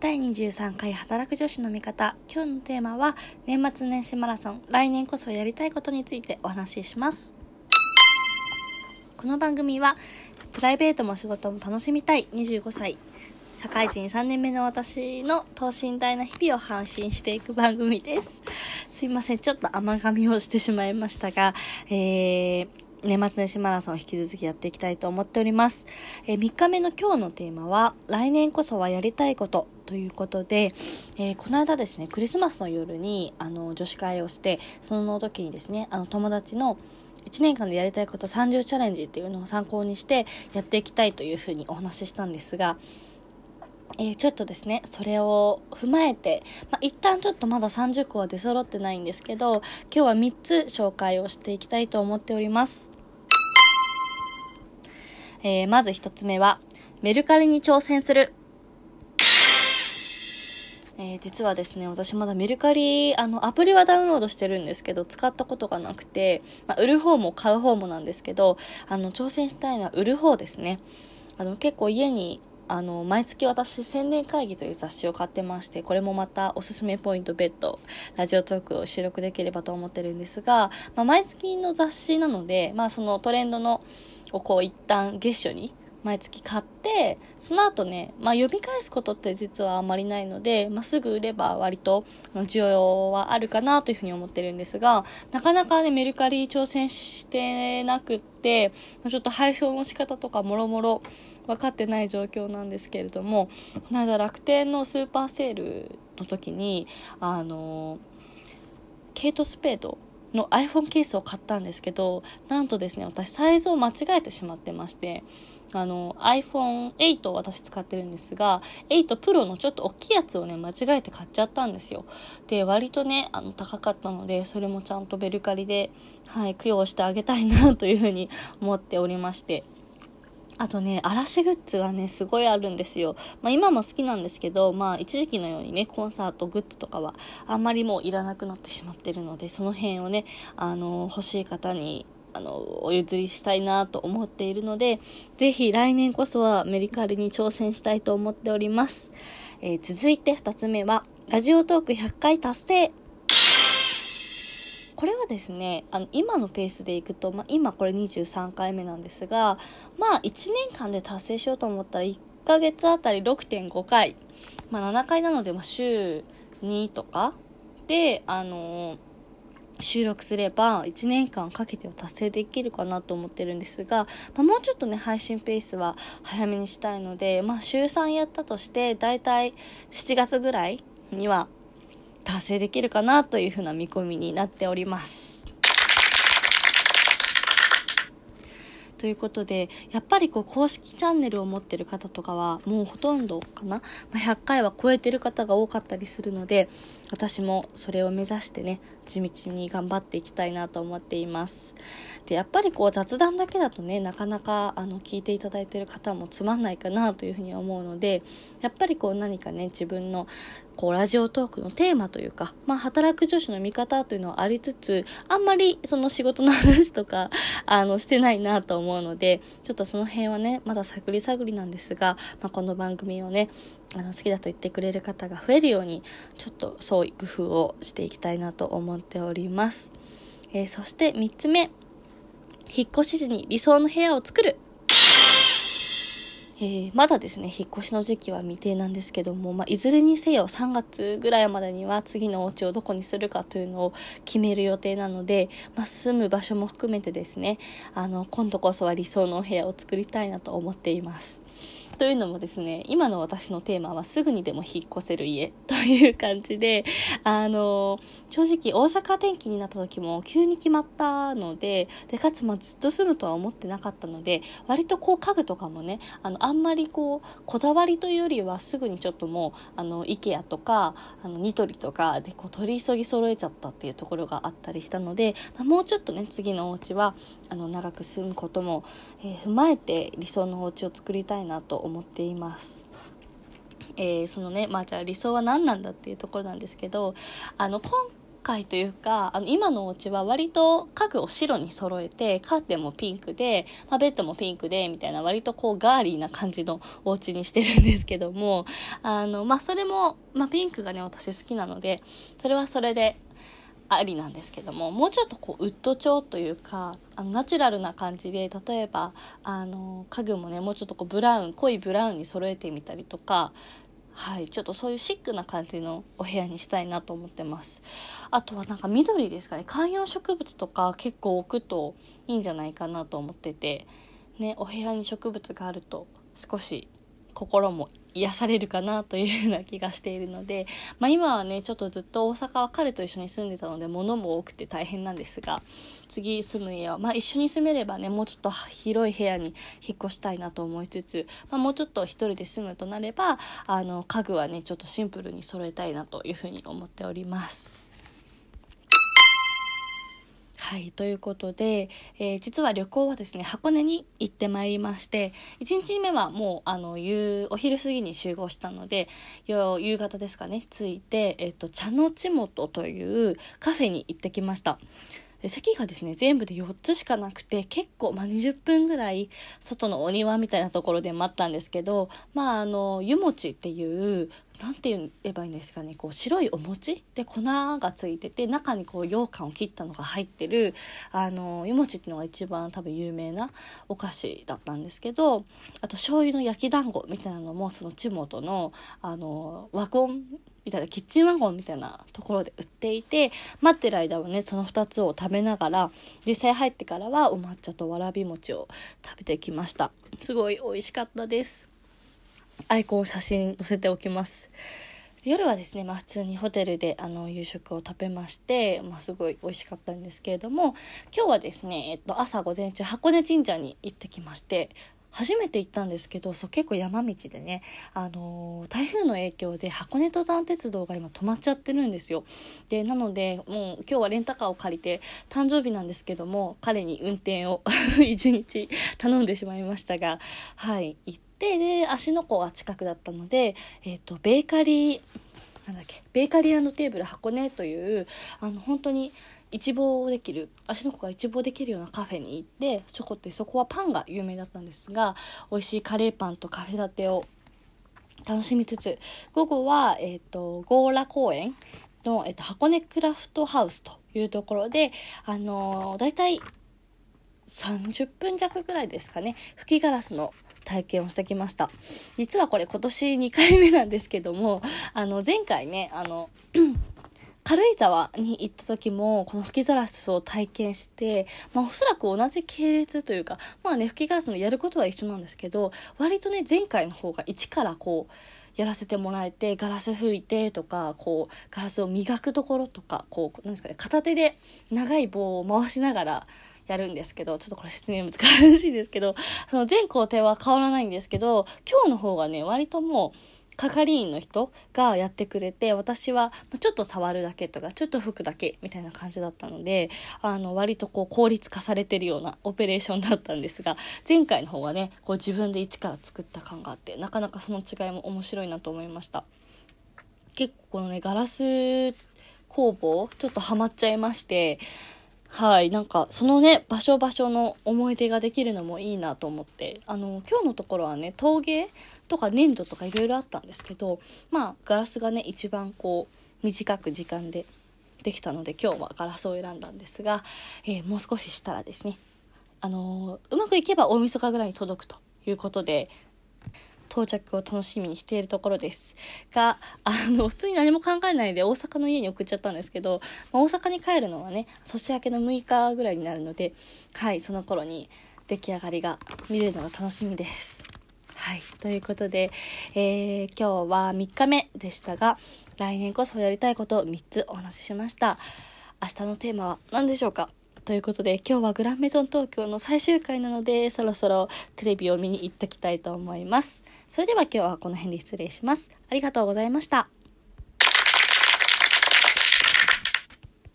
第23回働く女子の味方。今日のテーマは年末年始マラソン。来年こそやりたいことについてお話しします。この番組はプライベートも仕事も楽しみたい。25歳。社会人3年目の私の等身大な日々を配信していく番組です。すいません。ちょっと甘噛みをしてしまいましたがえー年末年始マラソンを引き続きやっていきたいと思っております。えー、3日目の今日のテーマは、来年こそはやりたいことということで、えー、この間ですね、クリスマスの夜に、あの、女子会をして、その時にですね、あの、友達の1年間でやりたいこと30チャレンジっていうのを参考にしてやっていきたいというふうにお話ししたんですが、えー、ちょっとですね、それを踏まえて、まあ、一旦ちょっとまだ30個は出揃ってないんですけど、今日は3つ紹介をしていきたいと思っております。えー、まず1つ目は、メルカリに挑戦する。えー、実はですね、私まだメルカリ、あの、アプリはダウンロードしてるんですけど、使ったことがなくて、まあ、売る方も買う方もなんですけど、あの、挑戦したいのは売る方ですね。あの、結構家にあの、毎月私、宣伝会議という雑誌を買ってまして、これもまたおすすめポイント別途、ラジオトークを収録できればと思ってるんですが、まあ、毎月の雑誌なので、まあ、そのトレンドの、をこう一旦月初に毎月買って、その後ね、まあ読み返すことって実はあまりないので、まあすぐ売れば割と需要はあるかなというふうに思ってるんですが、なかなかね、メルカリ挑戦してなくって、ちょっと配送の仕方とかもろもろ分かってない状況なんですけれども、この間楽天のスーパーセールの時に、あの、ケイト・スペードの iPhone ケースを買ったんですけど、なんとですね、私サイズを間違えてしまってまして、あの、iPhone8 を私使ってるんですが、8 Pro のちょっと大きいやつをね、間違えて買っちゃったんですよ。で、割とね、あの、高かったので、それもちゃんとベルカリで、はい、供養してあげたいなというふうに思っておりまして。あとね、嵐グッズがね、すごいあるんですよ。まあ今も好きなんですけど、まあ一時期のようにね、コンサートグッズとかはあんまりもういらなくなってしまってるので、その辺をね、あの、欲しい方にあの、お譲りしたいなと思っているので、ぜひ来年こそはメリカリに挑戦したいと思っております。えー、続いて2つ目は、ラジオトーク100回達成。これはですね、あの、今のペースでいくと、まあ、今これ23回目なんですが、まあ、1年間で達成しようと思ったら、1ヶ月あたり6.5回、まあ、7回なので、まあ、週2とかで、あのー収録すれば1年間かけては達成できるかなと思ってるんですが、まあ、もうちょっとね配信ペースは早めにしたいので、まあ、週3やったとしてだいたい7月ぐらいには達成できるかなというふうな見込みになっております。ということで、やっぱりこう公式チャンネルを持ってる方とかはもうほとんどかな、ま、100回は超えてる方が多かったりするので、私もそれを目指してね、地道に頑張っていきたいなと思っています。で、やっぱりこう雑談だけだとね、なかなかあの聞いていただいてる方もつまんないかなというふうに思うので、やっぱりこう何かね、自分のこう、ラジオトークのテーマというか、まあ、働く女子の見方というのはありつつ、あんまりその仕事の話とか、あの、してないなと思うので、ちょっとその辺はね、まだ探り探りなんですが、まあ、この番組をね、あの、好きだと言ってくれる方が増えるように、ちょっとそういう工夫をしていきたいなと思っております。えー、そして3つ目、引っ越し時に理想の部屋を作る。えー、まだですね、引っ越しの時期は未定なんですけども、まあ、いずれにせよ3月ぐらいまでには次のお家をどこにするかというのを決める予定なので、まあ、住む場所も含めてですね、あの、今度こそは理想のお部屋を作りたいなと思っています。というのもですね、今の私のテーマはすぐにでも引っ越せる家 という感じで、あの、正直大阪転勤になった時も急に決まったので、で、かつまずっと住むとは思ってなかったので、割とこう家具とかもね、あの、あんまりこう、こだわりというよりはすぐにちょっともう、あの、IKEA とか、あの、ニトリとかでこう取り急ぎ揃えちゃったっていうところがあったりしたので、まあ、もうちょっとね、次のお家は、あの、長く住むことも、えー、踏まえて理想のお家を作りたいなと思思っています。えー、そのね、まあじゃあ理想は何なんだっていうところなんですけど、あの、今回というか、あの、今のお家は割と家具を白に揃えて、カーテンもピンクで、まあ、ベッドもピンクで、みたいな割とこうガーリーな感じのお家にしてるんですけども、あの、まあ、それも、まあ、ピンクがね、私好きなので、それはそれで、ありなんですけどももうちょっとこうウッド調というかあのナチュラルな感じで例えばあの家具もねもうちょっとこうブラウン濃いブラウンに揃えてみたりとかはい、ちょっとそういうシックな感じのお部屋にしたいなと思ってます。あとはなんか緑ですかね。観葉植物とか結構置くといいんじゃないかなと思ってて、ね、お部屋に植物があると少し心も癒されるかなというような気がしているので、まあ、今はねちょっとずっと大阪は彼と一緒に住んでたので物も多くて大変なんですが次住む家は、まあ、一緒に住めればねもうちょっと広い部屋に引っ越したいなと思いつつ、まあ、もうちょっと一人で住むとなればあの家具はねちょっとシンプルに揃えたいなというふうに思っております。はい、ということで、えー、実は旅行はですね、箱根に行ってまいりまして、1日目はもう、あの、夕、お昼過ぎに集合したので、夕方ですかね、着いて、えっ、ー、と、茶のちもとというカフェに行ってきました。で席がですね、全部で4つしかなくて、結構、まあ、20分ぐらい、外のお庭みたいなところで待ったんですけど、まあ、あの、湯餅っていう、なんて言えばいいんですかねこう白いお餅で粉がついてて中にこう羊羹を切ったのが入ってるあの湯餅っていうのが一番多分有名なお菓子だったんですけどあと醤油の焼き団子みたいなのもその地元のあのワゴンみたいなキッチンワゴンみたいなところで売っていて待ってる間はねその2つを食べながら実際入ってからはお抹茶とわらび餅を食べてきました。すごい美味しかったです。アイコンを写真載せておきます。夜はですね、まあ普通にホテルであの夕食を食べまして、まあすごい美味しかったんですけれども、今日はですね、えっと朝午前中箱根神社に行ってきまして、初めて行ったんですけど、そう結構山道でね、あのー、台風の影響で箱根登山鉄道が今止まっちゃってるんですよ。で、なので、もう今日はレンタカーを借りて、誕生日なんですけども、彼に運転を 一日頼んでしまいましたが、はい、行って、で、芦ノ湖が近くだったので、えっ、ー、と、ベーカリー、なんだっけ、ベーカリーテーブル箱根という、あの、本当に、一望できる芦ノ湖が一望できるようなカフェに行ってチョコってそこはパンが有名だったんですが美味しいカレーパンとカフェラテを楽しみつつ午後は、えーと、ゴーラ公園の、えーと、箱根クラフトハウスというところであのー、大体30分弱ぐらいですかね吹きガラスの体験をしてきました。実はこれ今年2回目なんですけども、あの、前回ね、あの、軽井沢に行った時も、この吹きガラスを体験して、まあおそらく同じ系列というか、まあね、吹きガラスのやることは一緒なんですけど、割とね、前回の方が一からこう、やらせてもらえて、ガラス拭いてとか、こう、ガラスを磨くところとか、こう、なんですかね、片手で長い棒を回しながら、やるんですけど、ちょっとこれ説明難しいんですけど、その全工程は変わらないんですけど、今日の方がね、割ともう、係員の人がやってくれて、私はちょっと触るだけとか、ちょっと拭くだけみたいな感じだったので、あの、割とこう効率化されてるようなオペレーションだったんですが、前回の方がね、こう自分で一から作った感があって、なかなかその違いも面白いなと思いました。結構このね、ガラス工房、ちょっとハマっちゃいまして、はい、なんかそのね場所場所の思い出ができるのもいいなと思って。あの今日のところはね陶芸とか粘土とかいろいろあったんですけどまあガラスがね一番こう短く時間でできたので今日はガラスを選んだんですが、えー、もう少ししたらですねあのうまくいけば大晦日ぐらいに届くということで到着を楽しみにしているところです。が、あの、普通に何も考えないで大阪の家に送っちゃったんですけど、まあ、大阪に帰るのはね、年明けの6日ぐらいになるので、はい、その頃に出来上がりが見れるのが楽しみです。はい。ということで、えー、今日は3日目でしたが、来年こそやりたいことを3つお話ししました。明日のテーマは何でしょうか？ということで今日はグランメゾン東京の最終回なのでそろそろテレビを見に行ってきたいと思います。それでは今日はこの辺で失礼します。ありがとうございました。